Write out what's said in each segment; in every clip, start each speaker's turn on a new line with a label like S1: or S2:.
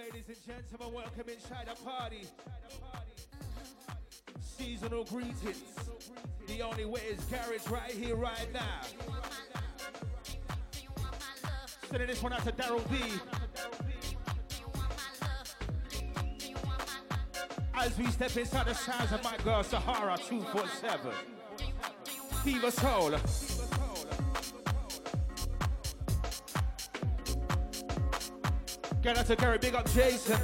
S1: Ladies and gentlemen, welcome inside the party. Seasonal greetings. The only way is garage right here, right now. Sending this one out to Daryl B. As we step inside the sounds of my girl Sahara 247. Fever Soul. Get out to Gary, big up Jason.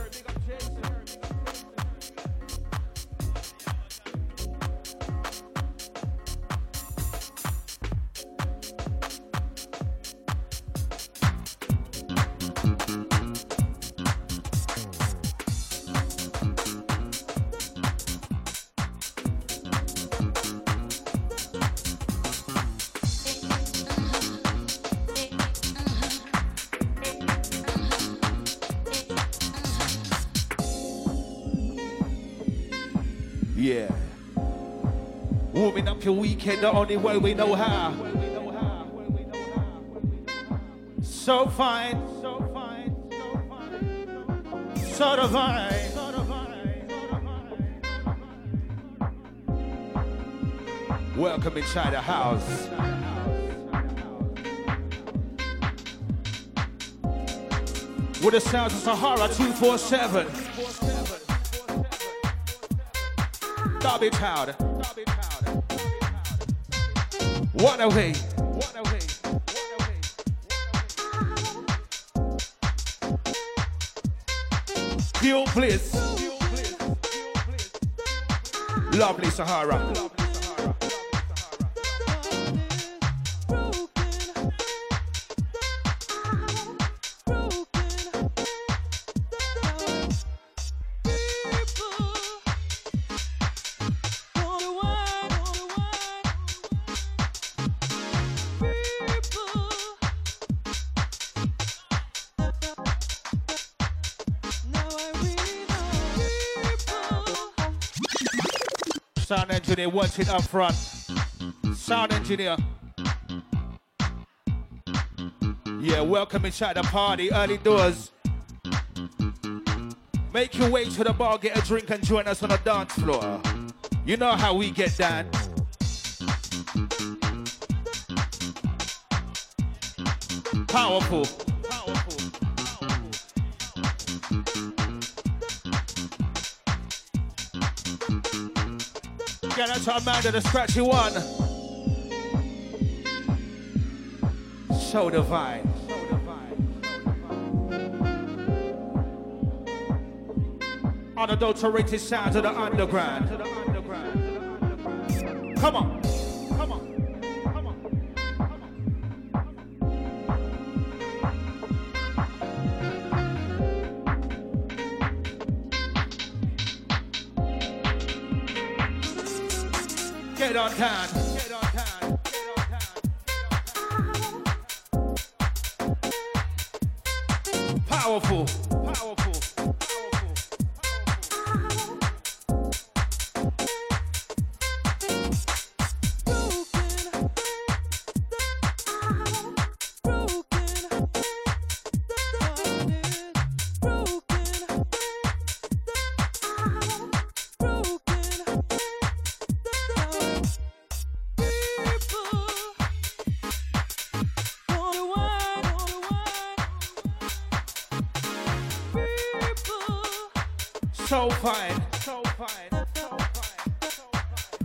S1: Warming weekend the only way we know how. So fine, so fine, so fine, so divine. Welcome inside the house. With the sounds of Sahara 247. Derby Town. What a way. What a way. Pure bliss. Lovely Sahara. Sound engineer, watch it up front. Sound engineer. Yeah, welcome inside the party, early doors. Make your way to the bar, get a drink, and join us on the dance floor. You know how we get down. Powerful. Powerful. Out to Amanda, the scratchy one. So divine. Unadulterated sounds of the underground. Come on. So fine. So fine. So fine. So fine.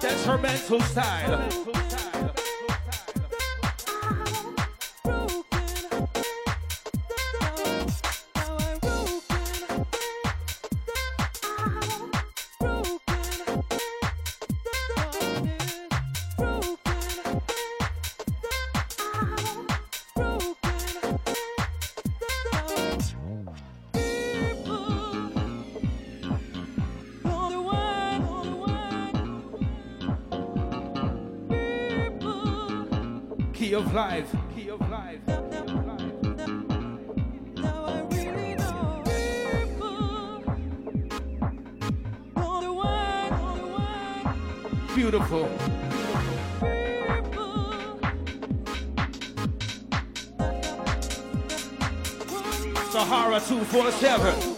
S1: That's her mental style.
S2: Life. Key of life. Beautiful. Sahara 247.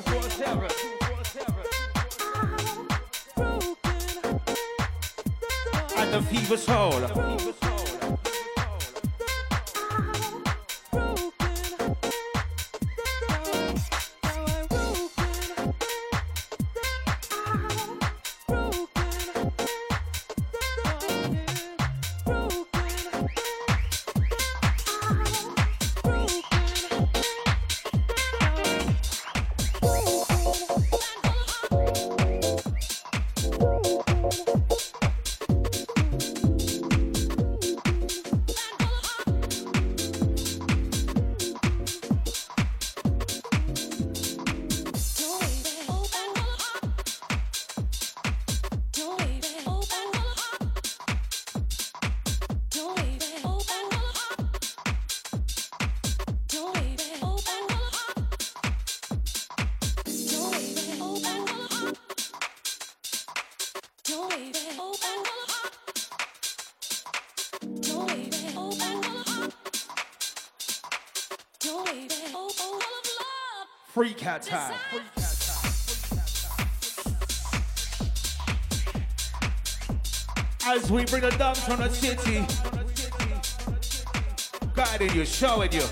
S2: Freak time. As we bring the dance from the city, guiding you, showing you.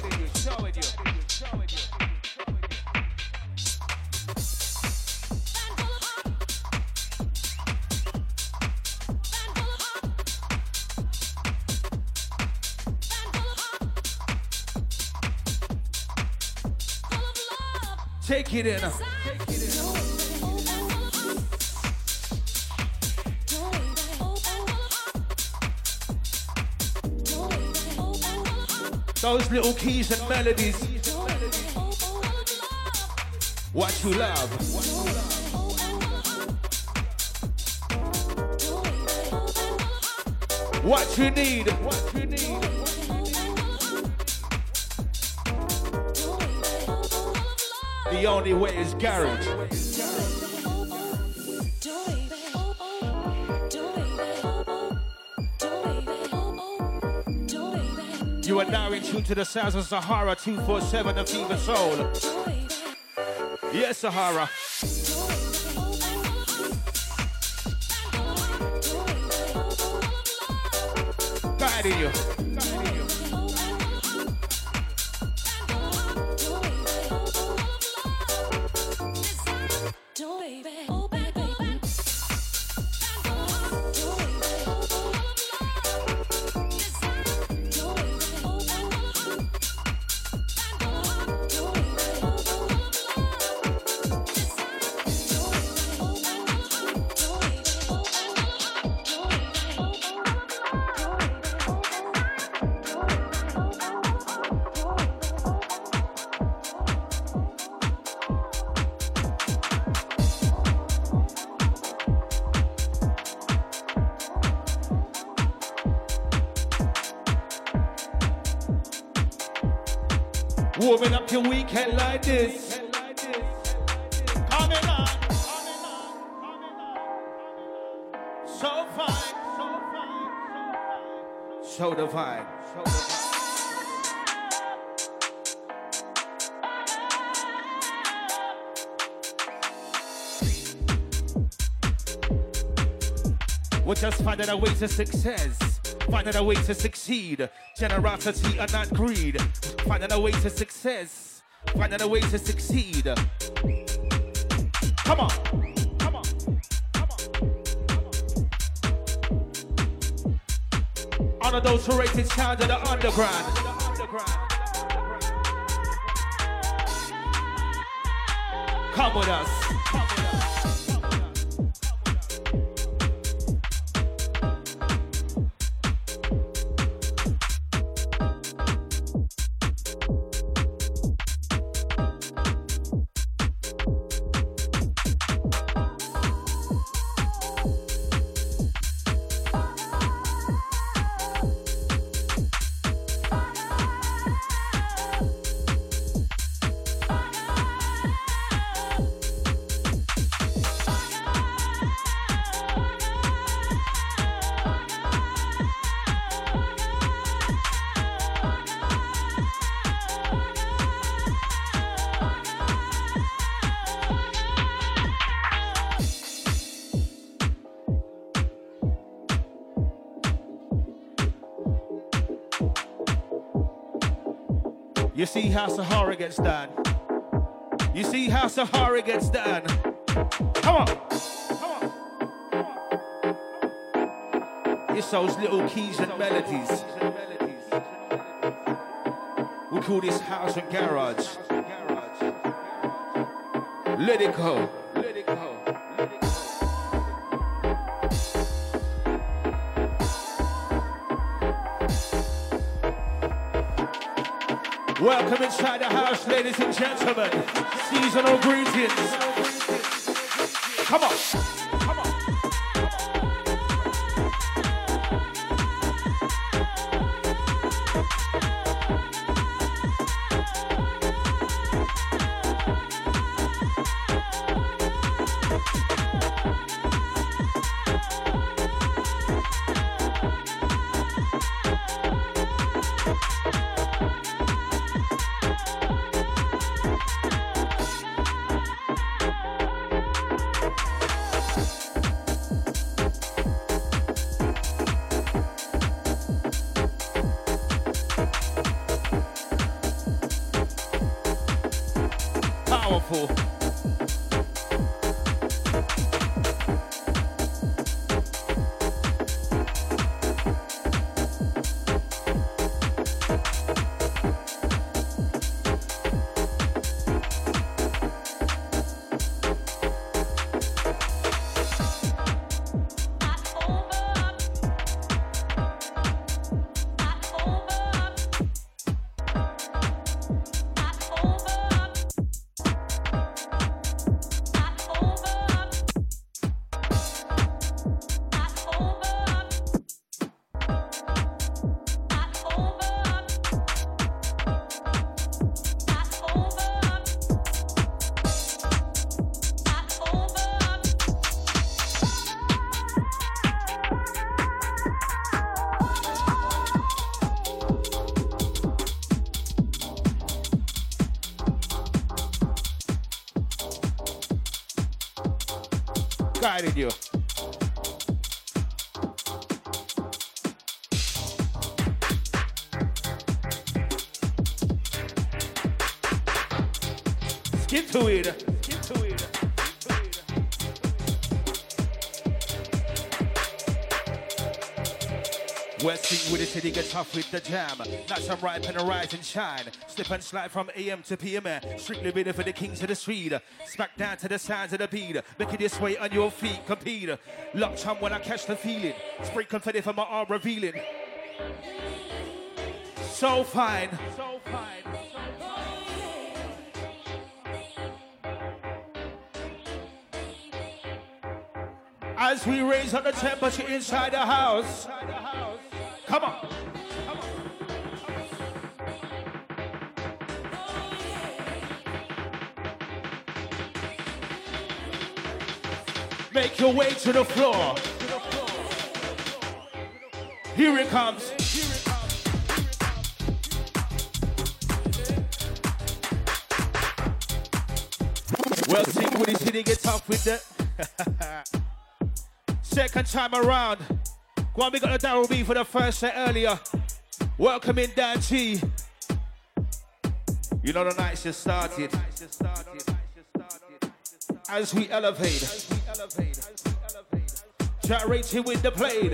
S2: Take it in. Those little keys and melodies. What you love. What you need. What you need. The only way is garage. You are now in tune to the sounds of Sahara 247, the Fever Soul. Yes, Sahara. Guiding you. This. Coming on. So fine. So fine. So divine. So divine. We're just finding a way to success. Finding a way to succeed. Generosity and not greed. Finding a way to success. Finding a way to succeed. Come on. Come on. Come on. Unadulterated sound of the underground. Come with us. Come with us.
S1: How Sahara gets done. You see how Sahara gets done. Come on. Come on. It's those little keys and melodies. We call this house and garage. Let it go. Welcome inside the house, ladies and gentlemen. Seasonal greetings. Come on. powerful. Guiding you. Skip to it. Skip to with the city get tough with the jam. Not some ripe and rise and shine. Slip and slide from AM to PM. Strictly bitter for the kings of the street. Smack down to the sounds of the beat. Make it this way on your feet. Compete. Lock chum when I catch the feeling. Spray confetti for my arm revealing. So fine. So fine. As we raise up the temperature inside the house. Come on. Make your way to the floor. Here it comes. Well, sing with the city, get tough with the second time around. Go we got the Daryl B for the first set earlier. Welcome in Dan G. You know the night just started. As we elevate. Gyrating with the blade.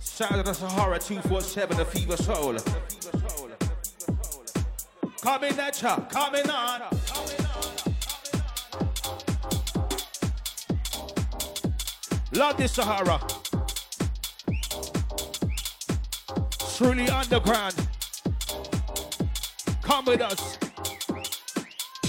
S1: Shout out to Sahara 247, the fever soul. Coming at ya, coming on. Love this Sahara. Truly underground. Come with us.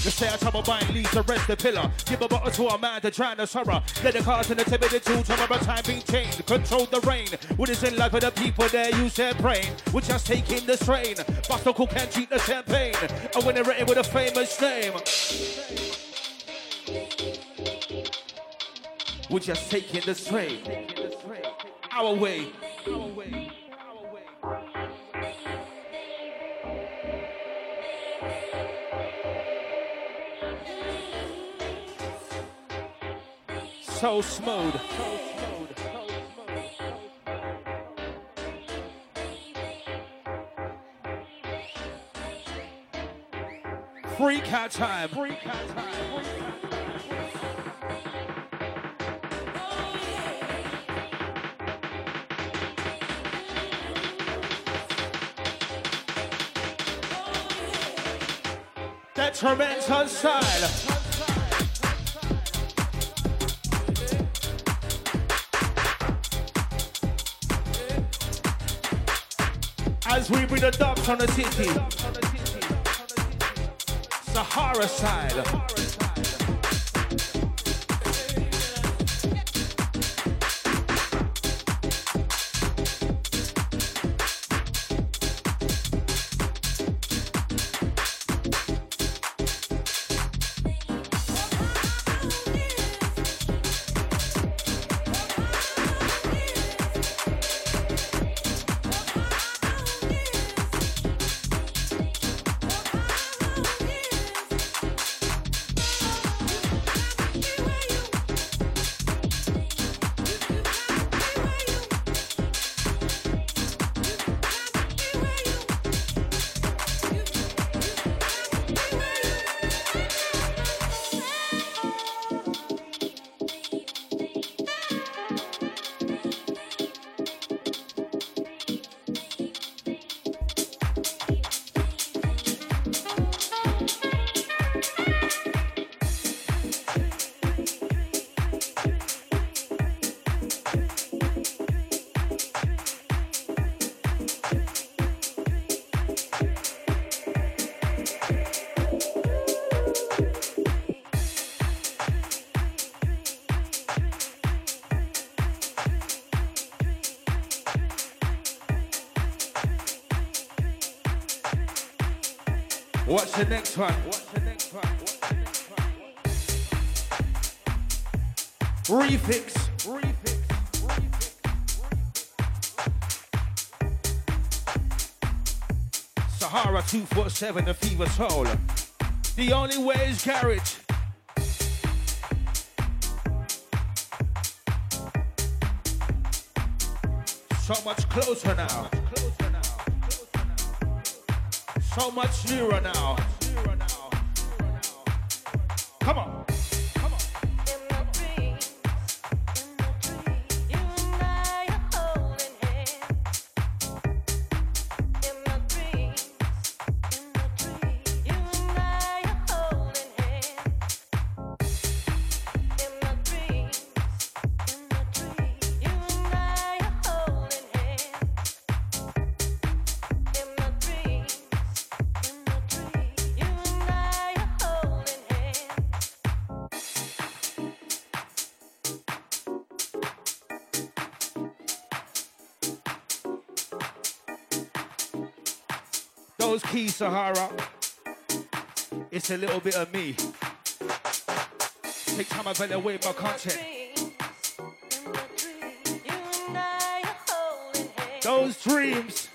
S1: You say I trouble buying leads to rest the pillar. Give a bottle to a man to drown the sorrow. Let the cars in the the two tomorrow time be changed. Control the rain. What is in life of the people there use their brain. We're just taking the strain. Boston cool can't treat the champagne. And when they're written with a famous name. We're just taking the strain. Our way. Our way.
S2: Toast Mode. Time. Time. That's her man's style. As we bring the dubs on the city. Sahara side. What's the next one? What's the next one? Refix. Sahara 247, the fever soul. The only way is garage. So much closer now so much nearer now. Sahara. It's a little bit of me. Take time, I better away my content. Those dreams.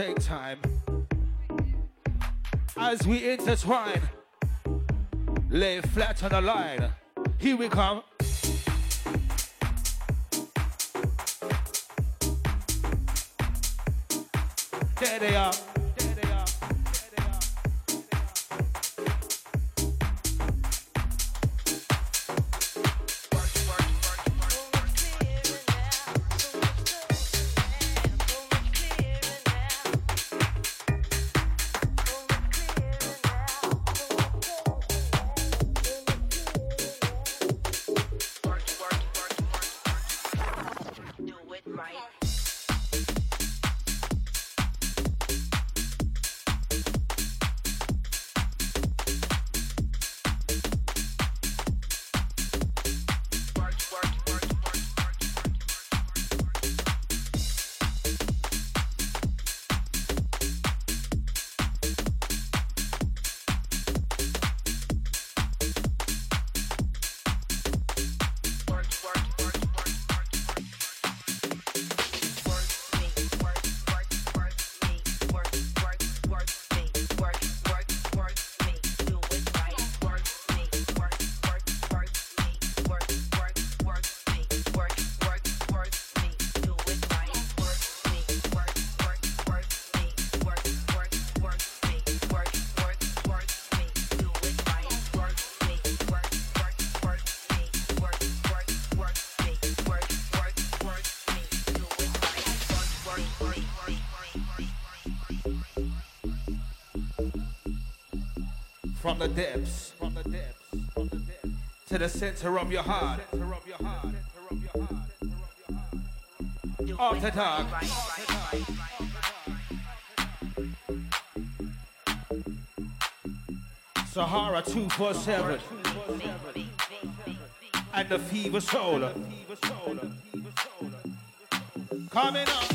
S2: Take time as we intertwine. Lay flat on the line. Here we come. There they are. From the depths, from the depths, from the depths, to the center of your heart. After dark. Sahara 247 and the fever solar. Coming up.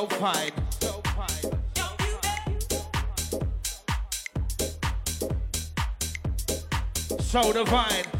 S2: so fine.
S1: So fine. So divine.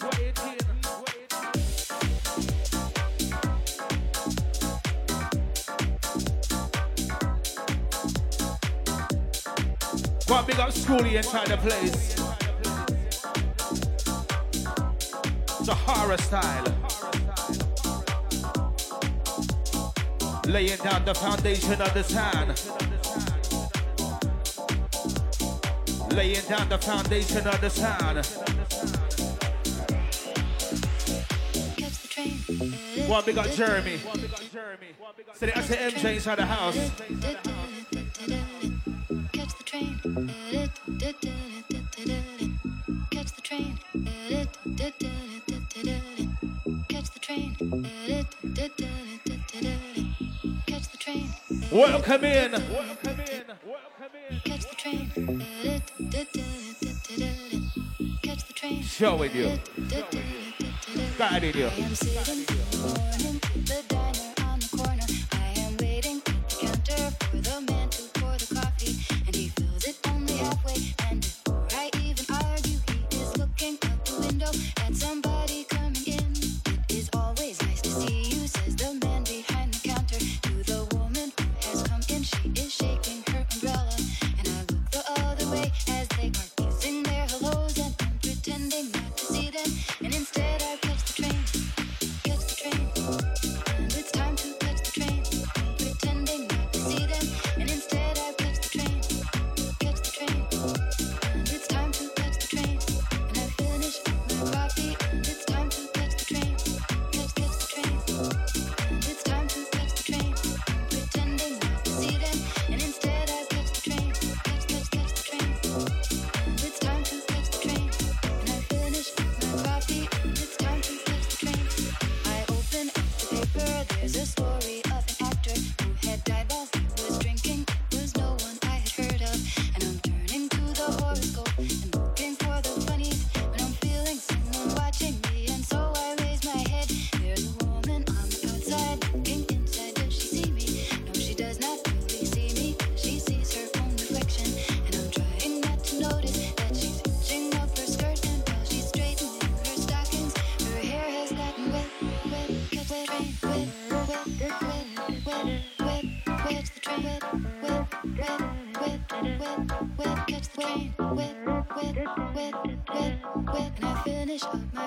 S3: up schoolie inside the place. Sahara style. Laying down the foundation of the sound. Laying down the foundation of the sound. One big up Jeremy. Say I say MJ inside the house. Welcome in. Welcome in. Welcome in. Catch the train. Catch the train. Showing you. Guiding you.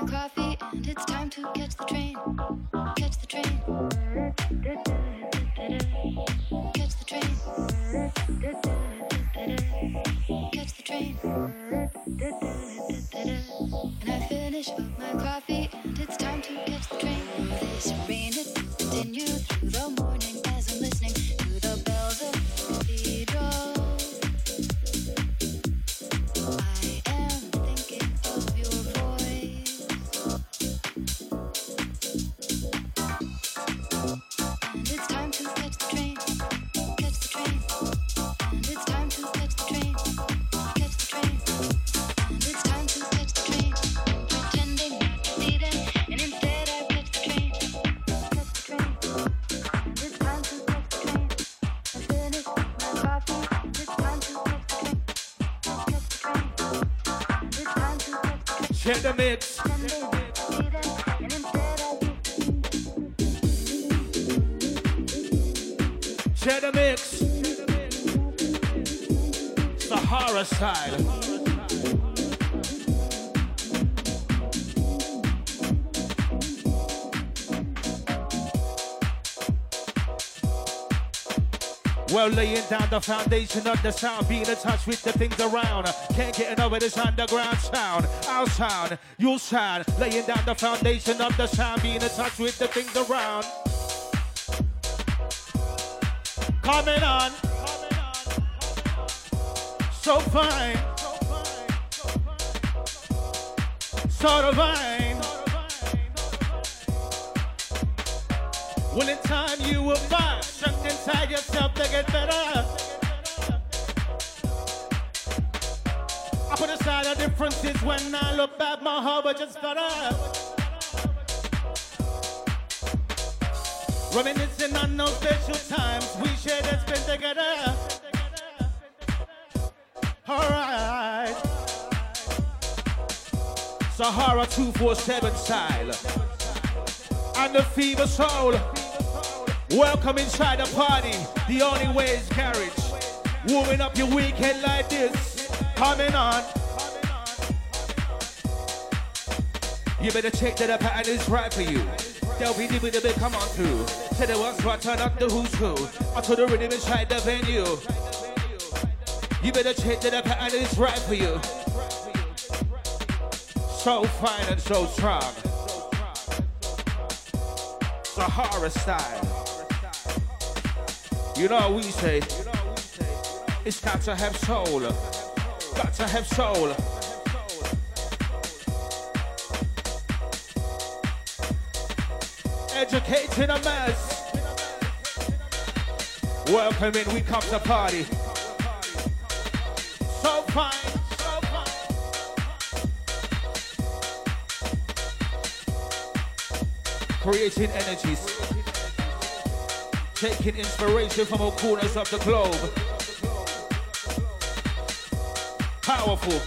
S3: Check the mix. Laying down the foundation of the sound, being in touch with the things around. Can't get enough of this underground sound. Our sound, your sound. Laying down the foundation of the sound, being in touch with the things around. Coming on. Coming on So fine. So divine. Well, in time you will find get better. I put
S1: aside of differences when I look back. My heart was just up. Reminiscing on those special times we shared and spent together. Alright. Sahara 247 style. And the Fever Soul. Welcome inside the party. The only way is garage. Warming up your weekend like this. Coming on. You better check that the pattern is right for you. They'll be with the big come on through. Say the ones what turn up the who's who. Onto the rhythm inside the venue. You better check that the pattern is right for you. So fine and so strong. Sahara style. You know what we say? It's got to have soul. Got to have soul. Educating a mass. Welcome in, we come to party. So fine, so fine. Creating energies taking inspiration from all corners of the globe. Powerful.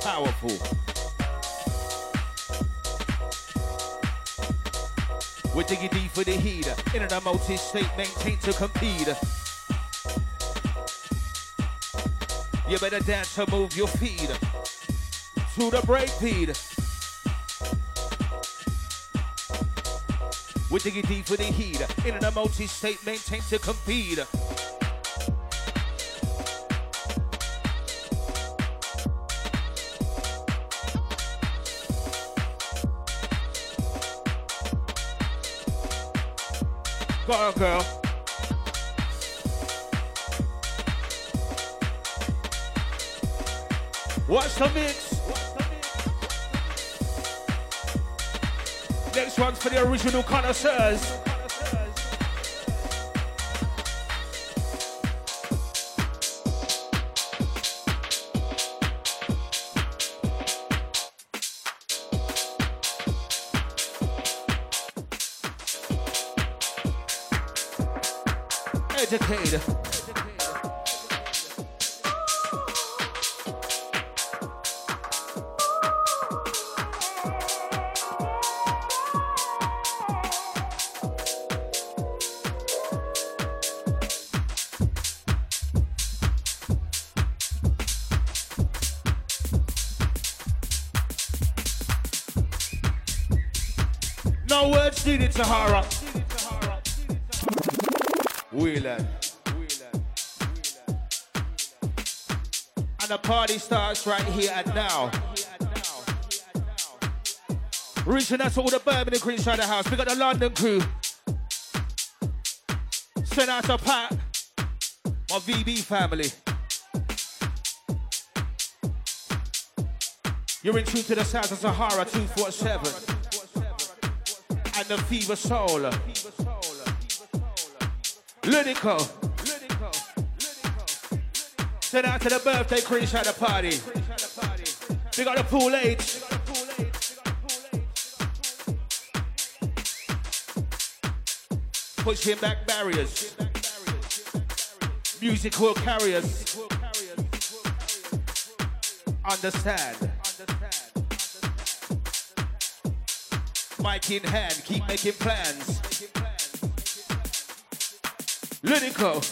S1: Powerful. We're digging deep for the heat. In a multi-state maintained to compete. You better dance or move your feet to the break beat. We're digging deep for the heat. In a multi-state maintained to compete. Go on, girl. What's the mix? Next one's for the original connoisseurs. Sahara. Wheeling. And the party starts right here and now. Reaching out to all the Birmingham crew inside the house. We got the London crew. Send out a pack. My VB family. You're in tune to the sounds of Sahara 247 the fever soul. Ludico. Send out to the birthday crew at the party. We got the pool age. Pushing back barriers. Music will carry us. Understand. Mic in hand, keep making plans. Lyrical.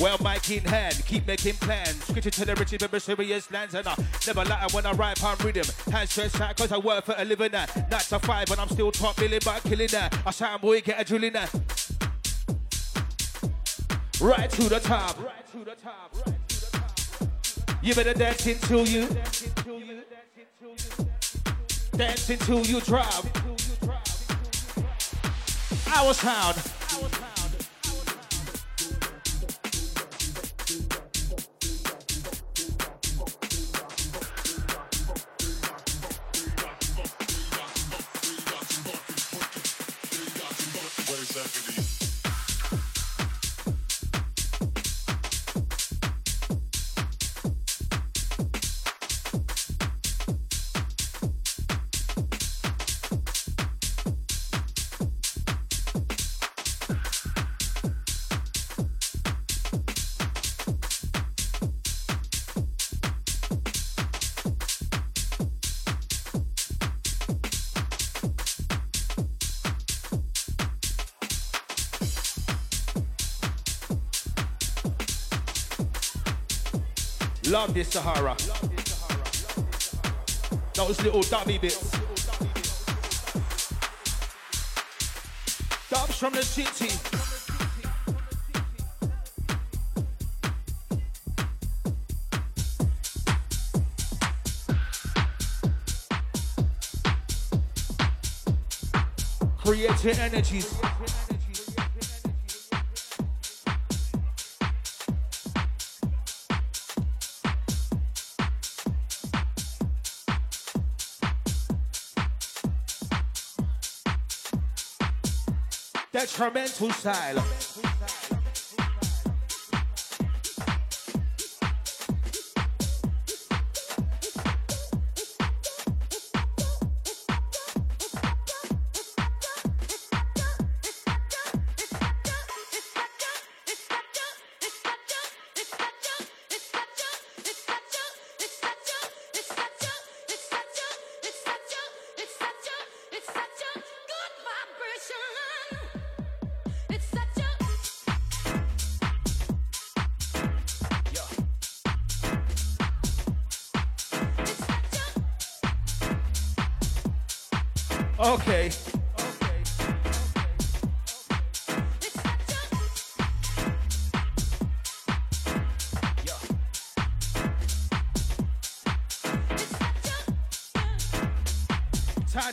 S1: Well, mic in hand, keep making plans. Switching to the richie, but serious lands and I never lie when I rhyme on rhythm. Hands stretched out cause I work for a living now. Nine to five, and I'm still top billing, but I'm killing that. I sound boy, get a drilling that. Right to the top. Right to the top. Right to the top. You better dance until you. Dance until you. Drop. Our sound. Love this Sahara. Those little dubby bits. Dubs from the city. Creating energies. Detrimental style.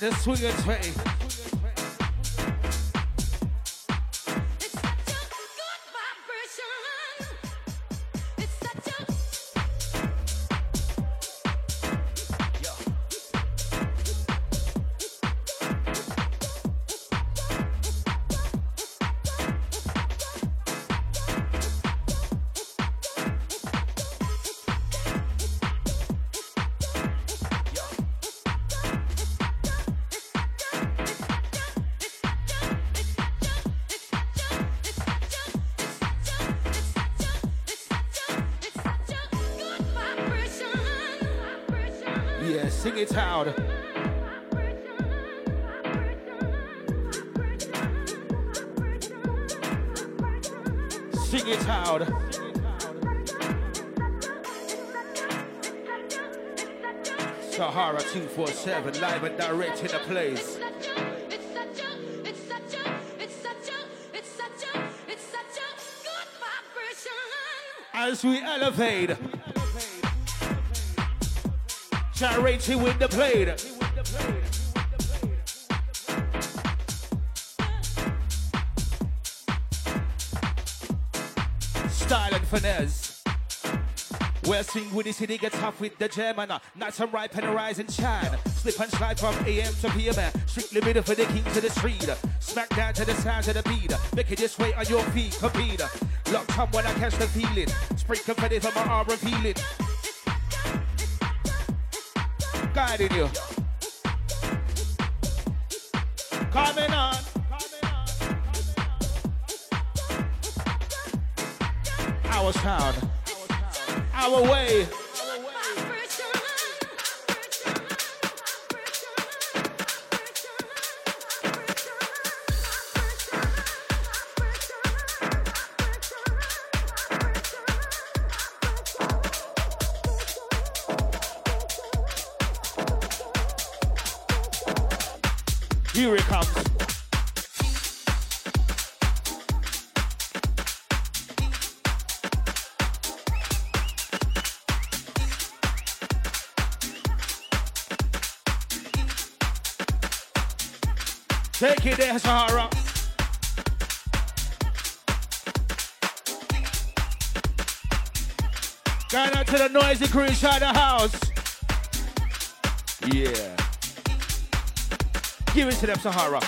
S1: Time to swing Sing it out. Sahara 247, live and direct in the place. As we elevate. Gyrating with the blade. Finesse. We're swing with the city, gets tough with the German. Uh, Not some ripe and rise and shine. Slip and slide from AM to PM. Uh, Strictly middle for the king to the street. Uh, smack down to the sound of the beat. Make it just wait on your feet, compete. Lock on when I catch the feeling. Spring confetti from my arm revealing guiding you. Coming on. Our sound. Our way. To the crew inside the house. Yeah. Give it to them, Sahara.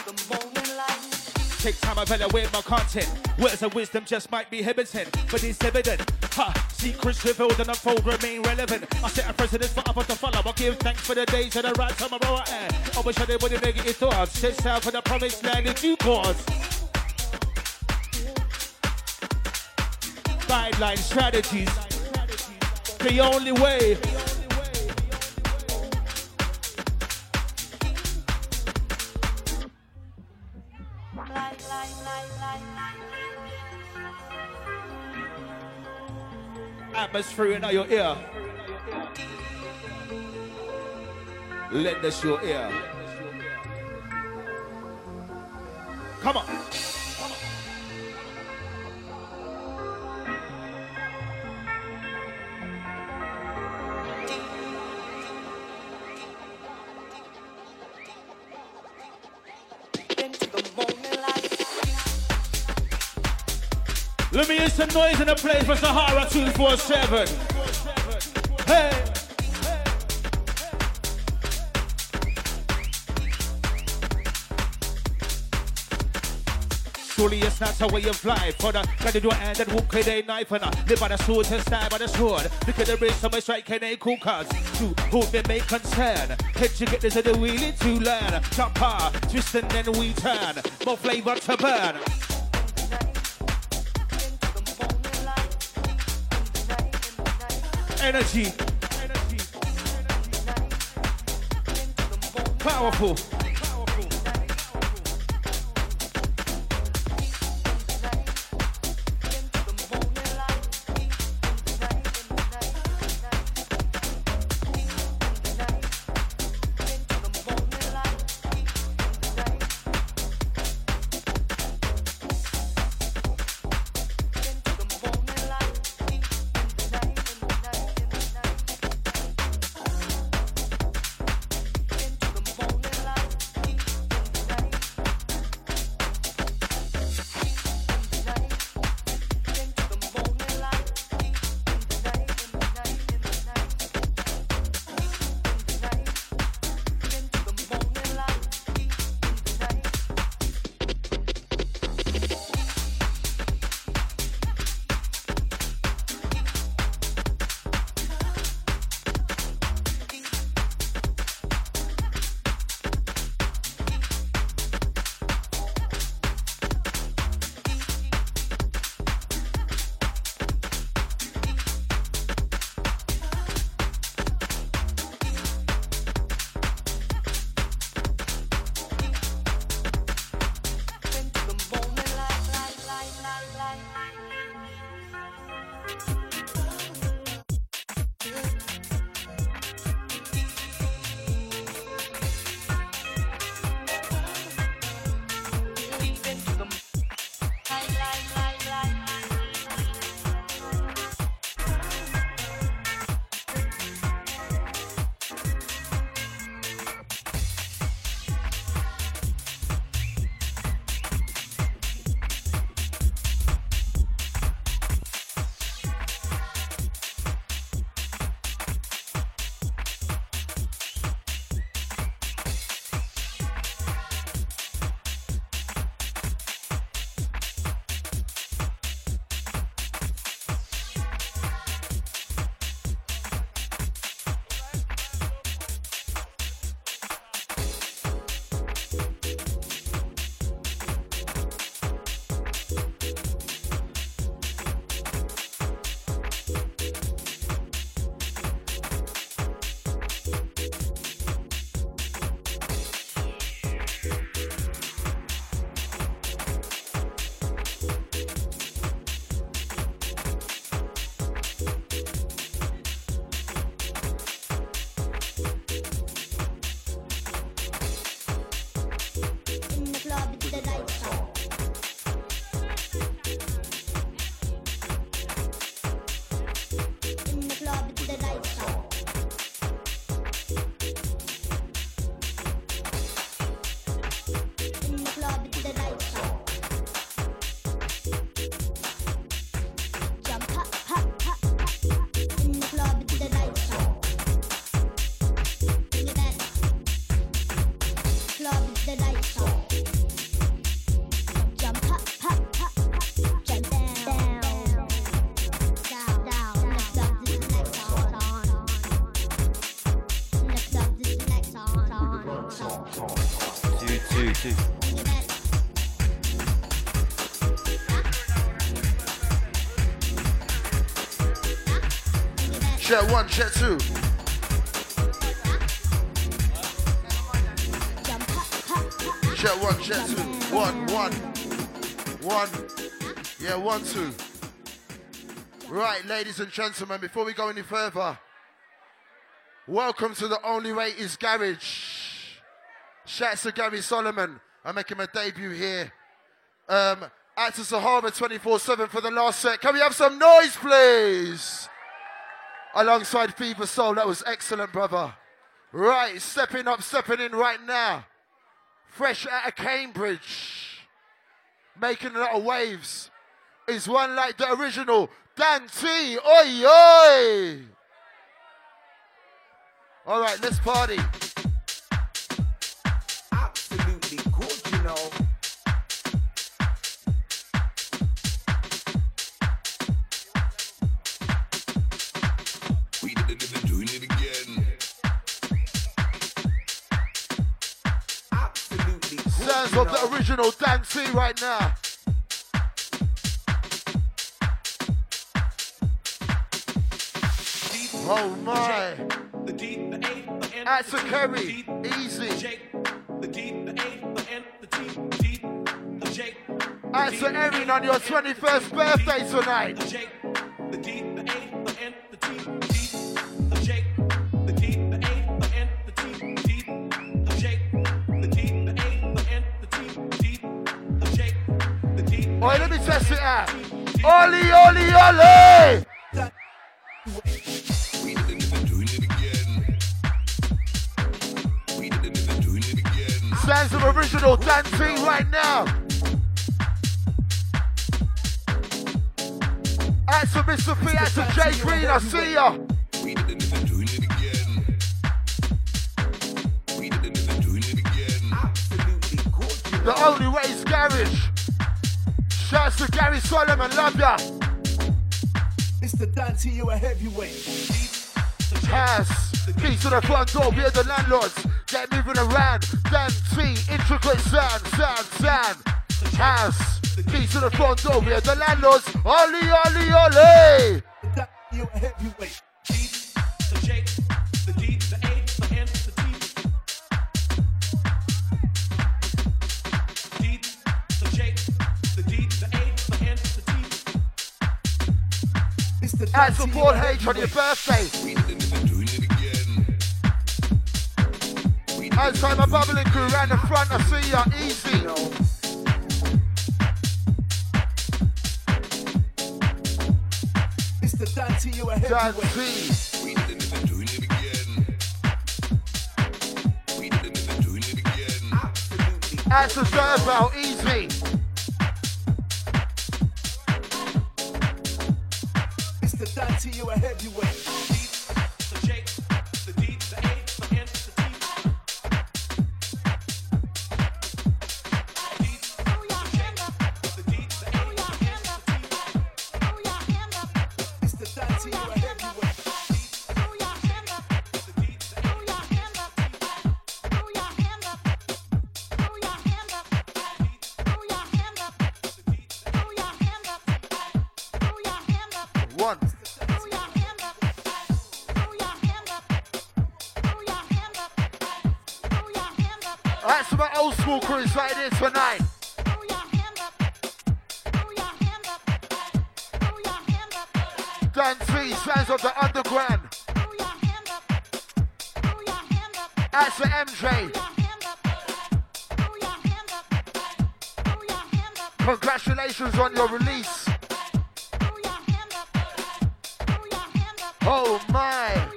S1: Take time, evaluate my content. Words of wisdom just might be hesitant, but it's evident. Ha! Secrets revealed and unfold remain relevant. I set a precedent for others to follow. I give thanks for the days and the right time I air. I wish I did with the negative thoughts. Set sail for the promised land in due course. Guidelines, strategies. The only way. atmosphere in your ear. Let this your ear. Come on. Hear some noise in the place for Sahara 247. Hey. Surely it's not a way of life For the gotta do and then walk with a knife and I live by the sword and stand by the sword. Look at the wrist of my strike and a cool cards. To who they make concern. Head you get this at the wheelie to learn. Jump hard, twist and then we turn. More flavor to burn. Energy. Powerful.
S4: Check one, check two. Check one, check two. One, one. One. Yeah, one, two. Right, ladies and gentlemen, before we go any further, welcome to the Only Way is Garage. Shouts to Gary Solomon. I'm making my debut here. Um, at Actor Sahara 24 7 for the last set. Can we have some noise, please? Alongside Fever Soul, that was excellent, brother. Right, stepping up, stepping in right now. Fresh out of Cambridge. Making a lot of waves. Is one like the original Dan T. Oi, oi. All right, let's party. Original Dan T right now. Oh my.
S5: The D, the the
S4: That's a
S5: T,
S4: carry. Easy.
S5: The D, the A, the the the.
S4: That's Erin on your 21st birthday tonight.
S5: Do the
S6: again.
S4: Sounds of original dancing right now. That's for Mr. P, that's for Jay Green, I see ya. The only way is garage. Shouts to Gary Solomon, love ya.
S7: Mr. Dante, you a heavyweight.
S4: Pass. Keys to the front door, we're the landlords. Get moving around. Dan T, intricate sound, sound, sound. Pass. Keys to the front door, we're the landlords. Oli, oli, oli.
S7: Mr. Dante, you a heavyweight.
S5: D, the J,
S6: doing it again. We did it,
S4: Outside my bubbling crew, round the front, I see ya, easy.
S7: It's the dancey you know. Mr. Dante, you a heavyweight.
S4: T.
S6: we did it, did
S7: Dante, you a heavyweight.
S4: Oh my.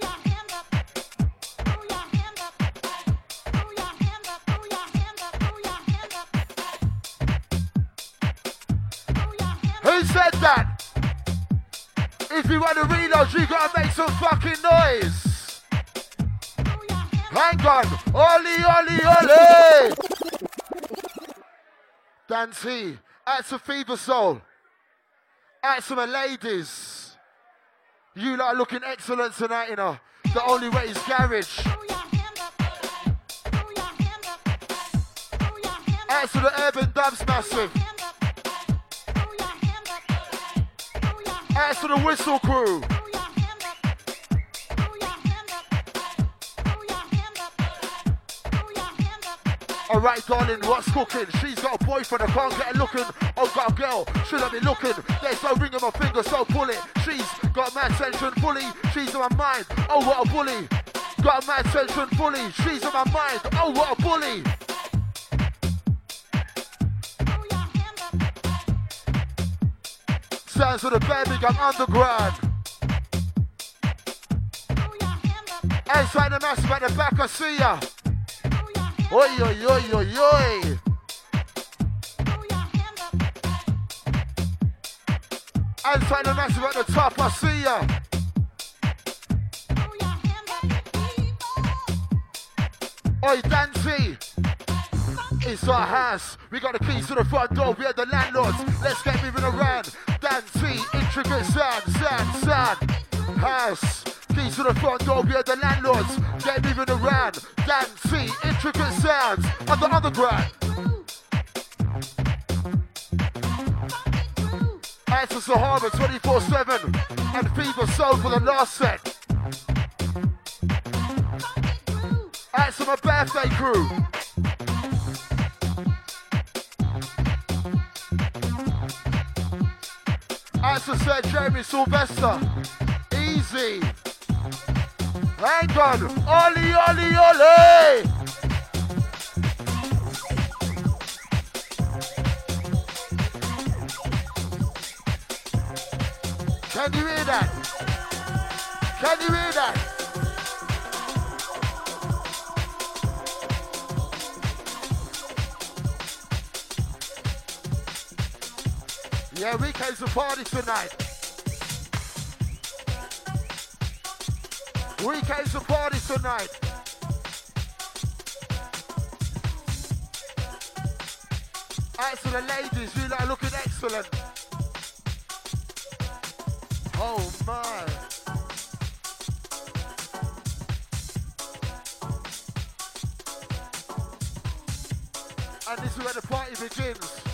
S4: Who said that? If you want to reload, you gotta make some fucking noise. Hang on. Oli, oli, oli. Dan T. That's a fever soul. That's some ladies. You lot are looking excellent tonight, you know. The only way is garage. Out to the urban dubs massive. Out to the whistle crew. Alright, darling, what's cooking? She's got a boyfriend, I can't get her looking. Oh, got a girl, should I be looking? There's no ring on my finger, so pull it. She's got a mad tension fully. She's on my mind. Oh, what a bully. Got a mad tension fully. She's on my mind. Oh, what a bully. Sounds of the Birmingham Underground. Outside the massive at the back, I see ya. Oi, oi, oi, oi, oi. Outside the massive at the top, I see ya. Oi, Dante. It's our house. We got the keys to the front door. We are the landlords. Let's get moving around. Dante, intricate sound, sound, sound. House. Keys to the front door. We are the landlords. Get moving around. Dante, intricate sounds on the underground. Out to Sahara 24 7 and Fever Soul for the last set. Out to my birthday crew. Out to Sir Jeremy Sylvester. Easy. Hang on. Ollie, Ollie, Ollie. Can you hear that? Can you hear that? Yeah, we came to party tonight. We came to party tonight. Out to the ladies, you lot looking excellent. Oh my. And this is where the party begins.